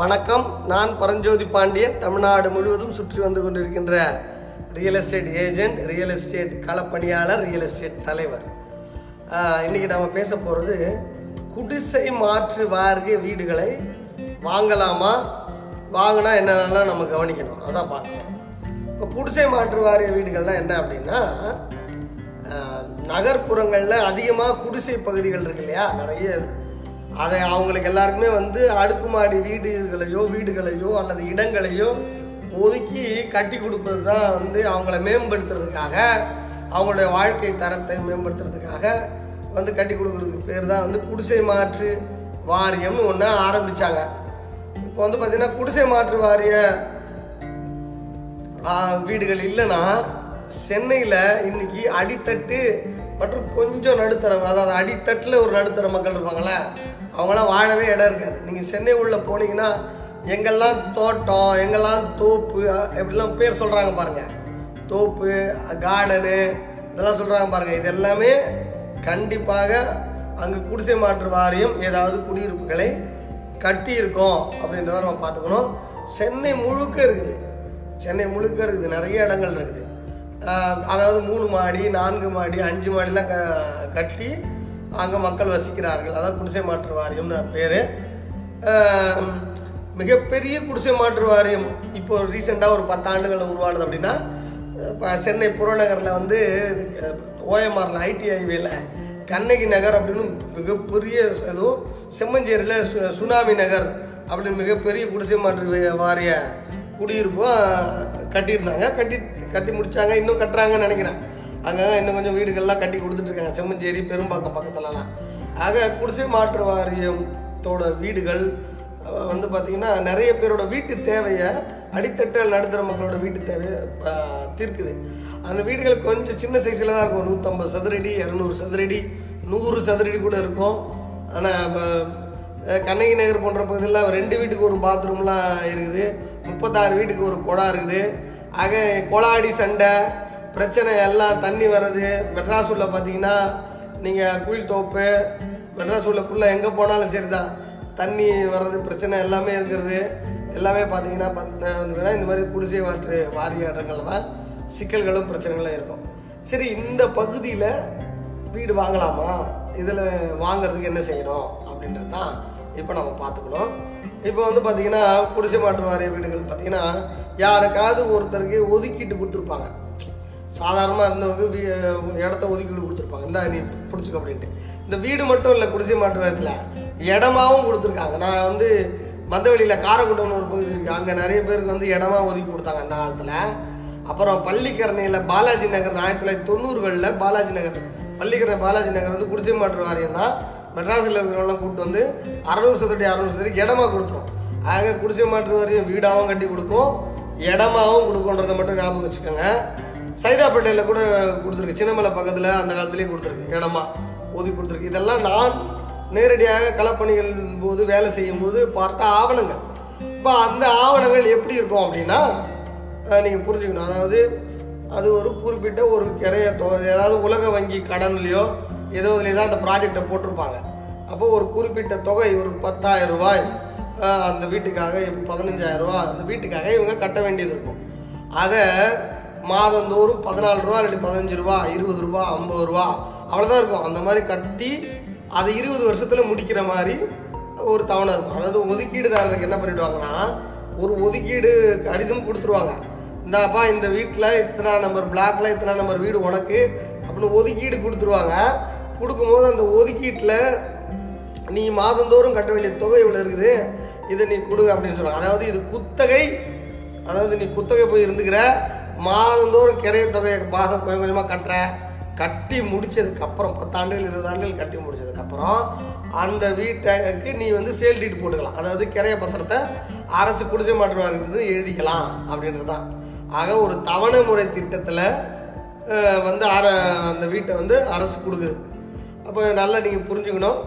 வணக்கம். நான் பரஞ்சோதி பாண்டியன். தமிழ்நாடு முழுவதும் சுற்றி வந்து கொண்டிருக்கின்ற real estate agent real estate களப்பணியாளர் real estate தலைவர். இன்றைக்கி இன்னைக்கு நாம் பேச போகிறது குடிசை மாற்று வாரிய வீடுகளை வாங்கலாமா? வாங்கினா என்னென்னலாம் நம்ம கவனிக்கணும். அதான் பார்க்கணும். இப்போ குடிசை மாற்று வாரிய வீடுகள்லாம் என்ன அப்படின்னா நகர்ப்புறங்களில் அதிகமாக குடிசை பகுதிகள் இருக்கு இல்லையா? நிறைய அதை அவங்களுக்கு எல்லாருக்குமே வந்து அடுக்குமாடி வீடுகளையோ வீடுகளையோ அல்லது இடங்களையோ ஒதுக்கி கட்டி கொடுப்பது தான் வந்து அவங்கள மேம்படுத்துறதுக்காக அவங்களுடைய வாழ்க்கை தரத்தை மேம்படுத்துறதுக்காக வந்து கட்டி கொடுக்குறதுக்கு பேர் தான் வந்து குடிசை மாற்று வாரியம்னு ஒன்று ஆரம்பித்தாங்க இப்போ வந்து பார்த்திங்கன்னா குடிசை மாற்று வாரிய வீடுகள் இல்லைன்னா சென்னையில் இன்னைக்கு அடித்தட்டு மற்றும் கொஞ்சம் நடுத்தரம் அதாவது அடித்தட்டில் ஒரு நடுத்தர மக்கள் இருப்பாங்களே அவங்களாம் வாழவே இடம் இருக்காது. நீங்கள் சென்னை உள்ளே போனீங்கன்னா எங்கெல்லாம் தோட்டம் எங்கெல்லாம் தோப்பு எப்படிலாம் பேர் சொல்கிறாங்க பாருங்கள் தோப்பு கார்டனு இதெல்லாம் சொல்கிறாங்க பாருங்கள் இது எல்லாமே கண்டிப்பாக அங்கே குடிசை மாற்று வாரியம் ஏதாவது குடியிருப்புகளை கட்டி இருக்கோம் அப்படின்றத நம்ம பார்த்துக்கணும். சென்னை முழுக்க இருக்குது. சென்னை முழுக்க இருக்குது. நிறைய இடங்கள் இருக்குது. அதாவது மூணு மாடி நான்கு மாடி அஞ்சு மாடிலாம் க கட்டி அங்கே மக்கள் வசிக்கிறார்கள். அதான் குடிசை மாற்று வாரியம்னு பேர். மிகப்பெரிய குடிசை மாற்று வாரியம் இப்போ ரீசெண்டாக ஒரு பத்தாண்டுகளில் உருவானது அப்படின்னா இப்போ சென்னை புறநகரில் வந்து ஓஎம்ஆரில் ஐடி ஹைவேல கண்ணகி நகர் அப்படின்னு மிகப்பெரிய எதுவும் செம்மஞ்சேரியில் சு- சுனாமி நகர் அப்படின்னு மிகப்பெரிய குடிசை மாற்று வாரிய குடியிருப்பும் கட்டியிருந்தாங்க. கட்டி கட்டி முடிச்சாங்க. இன்னும் கட்டுறாங்கன்னு நினைக்கிறேன். அங்கே இன்னும் கொஞ்சம் வீடுகள்லாம் கட்டி கொடுத்துட்ருக்காங்க. செம்மஞ்சேரி பெரும்பாக்கம் பக்கத்துலலாம். ஆக குடிசை மாற்று வாரியத்தோட வீடுகள் வந்து பார்த்திங்கன்னா நிறைய பேரோட வீட்டு தேவையை அடித்தட்டல் நடுத்தர மக்களோட வீட்டு தேவையை தீர்க்குது. அந்த வீடுகள் கொஞ்சம் சின்ன சைஸில் தான் இருக்கும். நூற்றம்பது சதுரடி இரநூறு சதுரடி நூறு சதுரடி கூட இருக்கும். ஆனால் கண்ணகி நகர் போன்ற பகுதியில் ரெண்டு வீட்டுக்கு ஒரு பாத்ரூம்லாம் இருக்குது. முப்பத்தாறு வீட்டுக்கு ஒரு குடம் இருக்குது. ஆக கொலாடி சண்டை பிரச்சனை எல்லாம் தண்ணி வர்றது மெட்ராஸ் உள்ள பார்த்தீங்கன்னா நீங்கள் குயில் தோப்பு மெட்ராஸ் உள்ள ஃபுல்லாக எங்கே போனாலும் சரி தான் தண்ணி வர்றது பிரச்சனை எல்லாமே இருக்கிறது. எல்லாமே பார்த்தீங்கன்னா பார்த்த- வந்து இந்த மாதிரி குடிசை வாற்று வாரிய இடங்கள்ல தான் சிக்கல்களும் பிரச்சனைகளும் இருக்கும். சரி இந்த பகுதியில் வீடு வாங்கலாமா? இதில் வாங்குறதுக்கு என்ன செய்யணும் அப்படின்றது தான் இப்போ நம்ம பார்த்துக்கணும். இப்போ வந்து பார்த்தீங்கன்னா குடிசை மாற்று வாரிய வீடுகள் பார்த்தீங்கன்னா யாருக்காவது ஒருத்தருக்கு ஒதுக்கிட்டு கொடுத்துருப்பாங்க. சாதாரணமாக இருந்தவங்க வீ இடத்த ஒதுக்கீடு கொடுத்துருப்பாங்க. இந்த நீ பிடிச்சிக்க அப்படின்ட்டு. இந்த வீடு மட்டும் இல்லை குடிசை மாற்று வாரியத்தில் இடமாவும் கொடுத்துருக்காங்க. நான் வந்து மந்தவெளியில் காரக்குட்டம்னு ஒரு பகுதி இருக்குது அங்கே நிறைய பேருக்கு வந்து இடமா ஒதுக்கி கொடுத்தாங்க அந்த காலத்தில். அப்புறம் பள்ளிக்கரணையில் பாலாஜி நகர் ஆயிரத்தி தொள்ளாயிரத்தி தொண்ணூறுகளில் பாலாஜி நகர். பள்ளிக்கரணை பாலாஜி நகர் வந்து குடிசை மாற்று வாரியம் தான். மெட்ராஸில் இருக்கிறவங்களாம் கூப்பிட்டு வந்து அறநூறு சதுரடி அறநூறு சதுரடி இடமா கொடுத்துரும். ஆக குடிசை மாற்று வாரியம் வீடாகவும் கட்டி கொடுக்கும். இடமாவும் கொடுக்குன்றதை மட்டும் ஞாபகம் வச்சுக்கோங்க. சைதாப்பேட்டையில் கூட கொடுத்துருக்கு. சின்னமலை பக்கத்தில் அந்த காலத்துலேயே கொடுத்துருக்கு. இடமா ஒதுக்கி கொடுத்துருக்கு. இதெல்லாம் நான் நேரடியாக களப்பணிகள் போது வேலை செய்யும் போது பார்த்த ஆவணங்கள். இப்போ அந்த ஆவணங்கள் எப்படி இருக்கும் அப்படின்னா நீங்கள் புரிஞ்சுக்கணும். அதாவது அது ஒரு குறிப்பிட்ட ஒரு கிரைய தொகை ஏதாவது உலக வங்கி கடன்லையோ ஏதோ இதுலேயே தான் அந்த ப்ராஜெக்டை போட்டிருப்பாங்க. அப்போ ஒரு குறிப்பிட்ட தொகை ஒரு பத்தாயிரம் ரூபாய் அந்த வீட்டுக்காக பதினஞ்சாயிரம் ரூபாய் அந்த வீட்டுக்காக இவங்க கட்ட வேண்டியது இருக்கும். அதை மாதந்தோறும் பதினாலு ரூபா இல்லாட்டி பதினஞ்சு ரூபா இருபது ரூபா ஐம்பது ரூபா அவ்வளோதான் இருக்கும். அந்த மாதிரி கட்டி அதை இருபது வருஷத்தில் முடிக்கிற மாதிரி ஒரு தவணை இருக்கும். அதாவது ஒதுக்கீடுதாரருக்கு என்ன பண்ணிவிடுவாங்கன்னா ஒரு ஒதுக்கீடு கடிதம் கொடுத்துருவாங்க. இந்தாப்பா இந்த வீட்டில் இத்தனை நம்பர் பிளாக்ல இத்தனை நம்பர் வீடு உனக்கு அப்படின்னு ஒதுக்கீடு கொடுத்துருவாங்க. கொடுக்கும்போது அந்த ஒதுக்கீட்டில் நீ மாதந்தோறும் கட்ட வேண்டிய தொகை இவ்வளோ இருக்குது? இதை நீ கொடு அப்படின்னு சொல்லுவாங்க அதாவது இது குத்தகை அதாவது நீ குத்தகை போய் இருந்துக்கிற மாதந்தோறும் கிரைய தொகையை மாதம் கொஞ்சம் கொஞ்சமாக கட்டுற. கட்டி முடிச்சதுக்கப்புறம் பத்தாண்டுகள் இருபது ஆண்டுகள் கட்டி முடிச்சதுக்கப்புறம் அந்த வீட்டுக்கு நீ வந்து சேல் டீட் போட்டுக்கலாம். அதாவது கிரைய பத்திரத்தை அரசு குடிசை மாற்றுவாங்க வந்து எழுதிக்கலாம் அப்படின்றது தான் ஆக ஒரு தவணை முறை திட்டத்தில் வந்து அர அந்த வீட்டை வந்து அரசு கொடுக்குது. அப்போ நல்லா நீங்கள் புரிஞ்சுக்கணும்.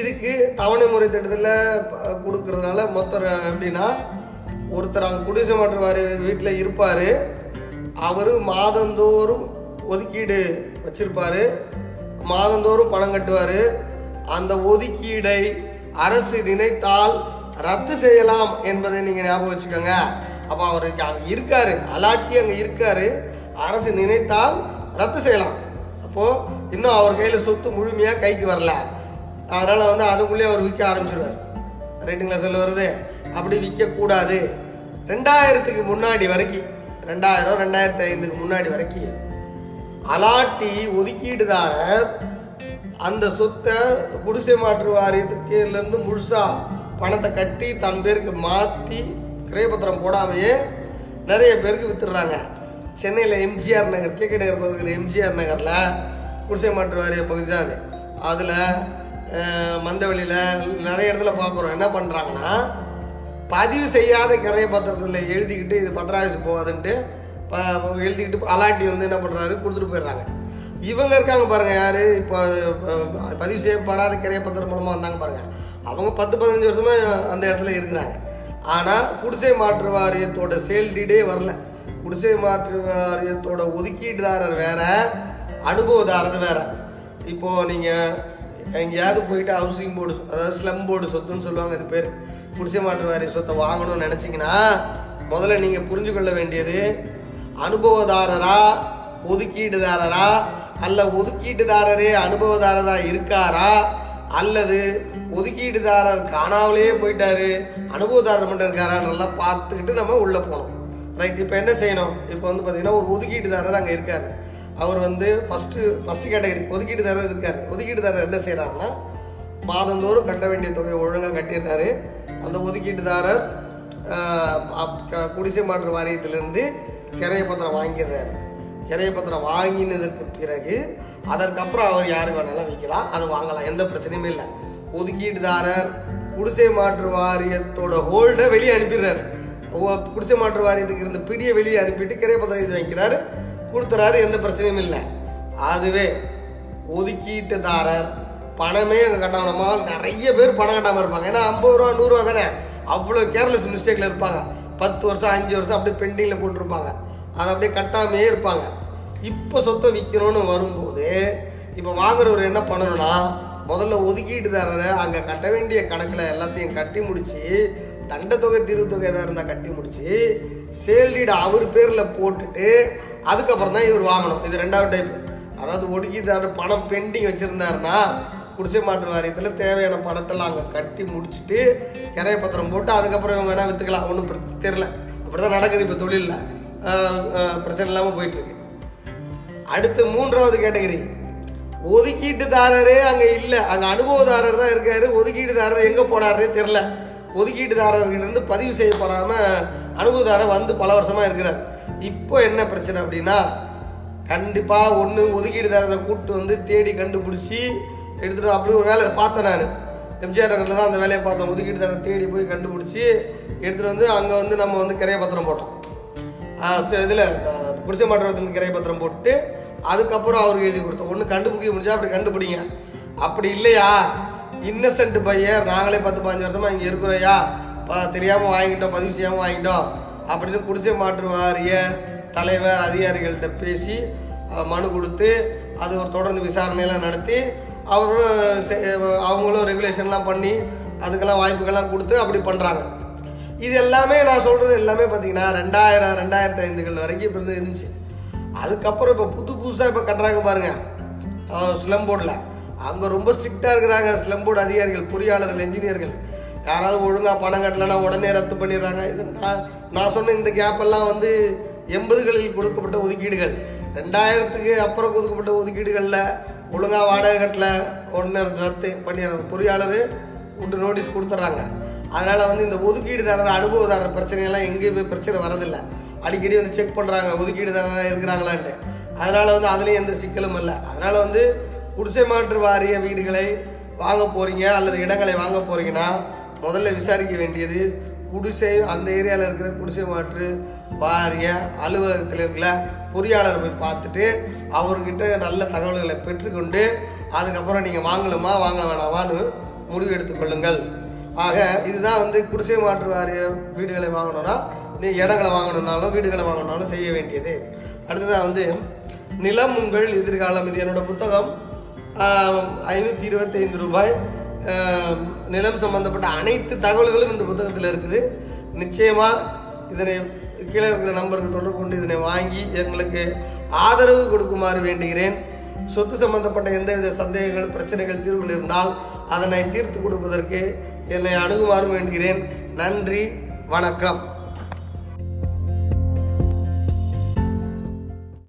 இதுக்கு தவணை முறை திட்டத்தில் கொடுக்கறதுனால மொத்தம் எப்படின்னா ஒருத்தர் அங்கே குடிசை மாற்றுவார் வீட்டில் இருப்பார். அவர் மாதந்தோறும் ஒதுக்கீடு வச்சிருப்பார். மாதந்தோறும் பணம் கட்டுவார். அந்த ஒதுக்கீடை அரசு நினைத்தால் ரத்து செய்யலாம் என்பதை நீங்கள் ஞாபகம் வச்சுக்கோங்க. அப்போ அவர் அங்கே இருக்கார். அலாட்டி அங்கே இருக்கார். அரசு நினைத்தால் ரத்து செய்யலாம். அப்போது இன்னும் அவர் கையில் சொத்து முழுமையாக கைக்கு வரல. அதனால் வந்து அதுக்குள்ளேயே அவர் விற்க ஆரம்பிச்சிடுவார் ரைட்டுங்களா சொல்ல வருது. அப்படி விற்கக்கூடாது. ரெண்டாயிரத்துக்கு முன்னாடி வரைக்கும் ரெண்டாயிரம் ரெண்டாயிரத்தி ஐந்துக்கு முன்னாடி வரைக்கும். அலாட்டி ஒதுக்கீடுதாரர் அந்த சொத்தை குடிசை மாற்று வாரியத்துக்குலேருந்து முழுசாக பணத்தை கட்டி தன் பேருக்கு மாற்றி கிரயபத்திரம் போடாமையே நிறைய பேருக்கு வித்துடுறாங்க. சென்னையில் எம்ஜிஆர் நகர் கே கே நகர் பகுதியில் எம்ஜிஆர் நகரில் குடிசை மாற்று வாரிய பகுதி தான் அது. அதில் மந்தவெளியில் நிறைய இடத்துல பார்க்குறோம் என்ன பண்ணுறாங்கன்னா பதிவு செய்யாத கிரைய பத்திரத்தில் எழுதிக்கிட்டு இது பத்திராசி போகாதுன்ட்டு எழுதிக்கிட்டு அலாட்டி வந்து என்ன பண்ணுறாரு கொடுத்துட்டு போயிடுறாங்க. இவங்க இருக்காங்க பாருங்கள் யார்? இப்போ பதிவு செய்யப்படாத கிரைய பத்திரம் மூலமாக வந்தாங்க பாருங்கள் அவங்க பத்து பதினஞ்சு வருஷமாக அந்த இடத்துல இருக்கிறாங்க. ஆனால் குடிசை மாற்று வாரியத்தோட சேல் டீடே வரல. குடிசை மாற்று வாரியத்தோட ஒதுக்கீடுதாரர் வேற அனுபவதாரர் வேற. இப்போது நீங்கள் எங்கேயாவது போயிட்டு ஹவுசிங் போர்டு அதாவது ஸ்லம் போர்டு சொத்துன்னு சொல்லுவாங்க அது பேர். குடிசை மாற்று வாரிய சொத்தை வாங்கணும்னு நினச்சிங்கன்னா முதல்ல நீங்கள் புரிஞ்சு கொள்ள வேண்டியது அனுபவதாரரா ஒதுக்கீடுதாரரா அல்ல ஒதுக்கீட்டுதாரரே அனுபவதாரரா இருக்காரா அல்லது ஒதுக்கீடுதாரர் காணாமலே போயிட்டாரு அனுபவதாரர் மட்டும் இருக்காரான்றெல்லாம் பார்த்துக்கிட்டு நம்ம உள்ளே போகணும். ரைட் இப்போ என்ன செய்யணும்? இப்போ வந்து பார்த்தீங்கன்னா ஒரு ஒதுக்கீட்டுதாரர் அங்கே இருக்கார். அவர் வந்து ஃபஸ்ட்டு ஃபஸ்ட்டு கேட்டகரி ஒதுக்கீட்டுதாரர் இருக்கார். ஒதுக்கீட்டுதாரர் என்ன செய்கிறாருன்னா மாதந்தோறும் கட்ட வேண்டிய தொகையை ஒழுங்காக கட்டிடுறாரு அந்த ஒதுக்கீட்டுதாரர் க- குடிசை மாற்று வாரியத்திலிருந்து கிரைய பத்திரம் வாங்கிடுறாரு. கிரைய பத்திரம் வாங்கினதற்கு பிறகு அதற்கப்புறம் அவர் யாருக்கு வேணாலும் விற்கலாம் அது வாங்கலாம் எந்த பிரச்சனையும் இல்லை. ஒதுக்கீட்டுதாரர் குடிசை மாற்று வாரியத்தோட ஹோல்டை வெளியே அனுப்பிடுறாரு. குடிசை மாற்று வாரியத்துக்கு இருந்த பிடியை வெளியே அனுப்பிட்டு கிரைய பத்திரம் எழுதி வைக்கிறாரு கொடுத்துறாரு எந்த பிரச்சனையும் இல்லை. அதுவே ஒதுக்கீட்டுதாரர் பணமே அங்கே கட்டாமமா நிறைய பேர் பணம் கட்டாமல் இருப்பாங்க. ஏன்னா ஐம்பது ரூபா நூறுரூவா தானே? அவ்வளோ கேர்லெஸ் மிஸ்டேக்கில் இருப்பாங்க. பத்து வருஷம் அஞ்சு வருஷம் அப்படியே பெண்டிங்கில் போட்டிருப்பாங்க. அதை அப்படியே கட்டாமையே இருப்பாங்க. இப்போ சொத்தை விற்கணும்னு வரும்போது இப்போ வாங்குறவர் என்ன பண்ணணும்னா முதல்ல ஒதுக்கீட்டுதாரரை அங்கே கட்ட வேண்டிய கணக்கில் எல்லாத்தையும் கட்டி முடிச்சு தண்டத்தொகை தீர்வுத்தொகை எதாக இருந்தால் கட்டி முடித்து சேல் டீடு அவர் பேரில் போட்டுட்டு அதுக்கப்புறம் தான் இவர் வாங்கணும். இது ரெண்டாவது டைப் அதாவது ஒடுக்கிதாரர் பணம் பெண்டிங் வச்சுருந்தாருன்னா குடிசை மாற்று வாரியத்தில் தேவையான பணத்தெல்லாம் அங்கே கட்டி முடிச்சுட்டு கிரைய பத்திரம் போட்டு அதுக்கப்புறம் இவங்க வேணால் விற்றுக்கலாம் ஒன்றும் தெரில அப்படி தான் நடக்குது இப்போ தொழிலில். பிரச்சனை இல்லாமல் போயிட்டுருக்கு. அடுத்து மூன்றாவது கேட்டகரி. ஒதுக்கீட்டுதாரரே அங்கே இல்லை. அங்கே அனுபவதாரர் தான் இருக்கார். ஒதுக்கீட்டுதாரர் எங்கே போனார்னே தெரில ஒதுக்கீட்டுதாரர்கிட்ட இருந்து பதிவு செய்யப்படாமல் அனுபவதாரர் வந்து பல வருஷமாக இருக்கிறார். இப்போ என்ன பிரச்சனை அப்படின்னா கண்டிப்பாக ஒன்று ஒதுக்கீடுதாரரை கூப்பிட்டு வந்து தேடி கண்டுபிடிச்சி எடுத்துகிட்டு அப்படி ஒரு வேலை பார்த்தேன் நான். எம்ஜிஆர் நகரில் தான் அந்த வேலையை பார்த்தோம். தர தேடி போய் கண்டுபிடிச்சி எடுத்துகிட்டு வந்து அங்கே வந்து நம்ம வந்து கிரைய பத்திரம் போட்டோம். இதில் குடிசை மாற்றத்தில் கிரைய பத்திரம் போட்டு அதுக்கப்புறம் அவருக்கு எழுதி கொடுத்தோம். ஒன்று கண்டுபிடிக்க முடிஞ்சா அப்படி கண்டுபிடிங்க. அப்படி இல்லையா? இன்னசென்ட் பையன் நாங்களே பத்து பதினஞ்சு வருஷமாக இங்கே இருக்கிறோயா தெரியாமல் வாங்கிட்டோம் பதிவு செய்யாமல் வாங்கிட்டோம். அப்படின்னு குடிசை மாற்று வாரிய தலைவர் அதிகாரிகள்கிட்ட பேசி மனு கொடுத்து அது ஒரு தொடர்ந்து விசாரணையெல்லாம் நடத்தி அவரும் அவங்களும் ரெகுலேஷன்லாம் பண்ணி அதுக்கெல்லாம் வாய்ப்புகள்லாம் கொடுத்து அப்படி பண்ணுறாங்க இது எல்லாமே நான் சொல்கிறது எல்லாமே பார்த்தீங்கன்னா ரெண்டாயிரம் ரெண்டாயிரத்தி ஐந்துகள் வரைக்கும் இப்போ இருந்து இருந்துச்சு. அதுக்கப்புறம் இப்போ புது புதுசாக இப்போ கட்டுறாங்க பாருங்கள் ஸ்லம் போர்டில் அங்கே ரொம்ப ஸ்ட்ரிக்டாக இருக்கிறாங்க ஸ்லம் போர்டு அதிகாரிகள் பொறியாளர்கள் என்ஜினியர்கள் யாராவது ஒழுங்காக பணம் கட்டலைன்னா உடனே ரத்து பண்ணிடுறாங்க. இது நான் நான் சொன்ன இந்த கேப்பெல்லாம் வந்து எண்பதுகளில் கொடுக்கப்பட்ட ஒதுக்கீடுகள். ரெண்டாயிரத்துக்கு அப்புறம் கொடுக்கப்பட்ட ஒதுக்கீடுகளில் ஒழுங்காக வாடகை கட்டில் ஒன்று ரத்து பண்ணிடுறாங்க. பொறியாளர் விட்டு நோட்டீஸ் கொடுத்துட்றாங்க. அதனால் வந்து இந்த ஒதுக்கீடுதாரர் அனுபவதாரர் பிரச்சனையெல்லாம் எங்கேயுமே பிரச்சனை வரதில்லை அடிக்கடி வந்து செக் பண்ணுறாங்க ஒதுக்கீடுதாரராக இருக்கிறாங்களான்ட்டு. அதனால் வந்து அதுலேயும் எந்த சிக்கலும் இல்லை. அதனால் வந்து குடிசை மாற்று வாரிய வீடுகளை வாங்க போகிறீங்க அல்லது இடங்களை வாங்க போகிறீங்கன்னா முதல்ல விசாரிக்க வேண்டியது குடிசை அந்த ஏரியாவில் இருக்கிற குடிசை மாற்று பாரிய அலுவலகத்தில் இருக்கிற பொறியாளரை போய் பார்த்துட்டு அவர்கிட்ட நல்ல தகவல்களை பெற்றுக்கொண்டு அதுக்கப்புறம் நீங்கள் வாங்கலாமா வாங்க வேணாமான்னு முடிவு எடுத்துக்கொள்ளுங்கள். ஆக இதுதான் வந்து குடிசை மாற்று வாரிய வீடுகளை வாங்கணும்னா நீ இடங்களை வாங்கணுன்னாலும் வீடுகளை வாங்கணுன்னாலும் செய்ய வேண்டியது. அடுத்ததாக வந்து நிலம் உங்கள் எதிர்காலம். இது என்னோட புத்தகம். ஐநூற்றி இருபத்தைந்து ரூபாய். நிலம் சம்பந்தப்பட்ட அனைத்து தகவல்களும் இந்த புத்தகத்தில் இருக்குது. நிச்சயமாக இதனை கீழே இருக்கிற நம்பருக்கு தொடர்பு கொண்டு இதனை வாங்கி எங்களுக்கு ஆதரவு கொடுக்குமாறு வேண்டுகிறேன். சொத்து சம்பந்தப்பட்ட எந்தவித சந்தேகங்கள் பிரச்சனைகள் தீர்வுகள் இருந்தால் அதனை தீர்த்து கொடுப்பதற்கு என்னை அணுகுமாறும் வேண்டுகிறேன். நன்றி வணக்கம்.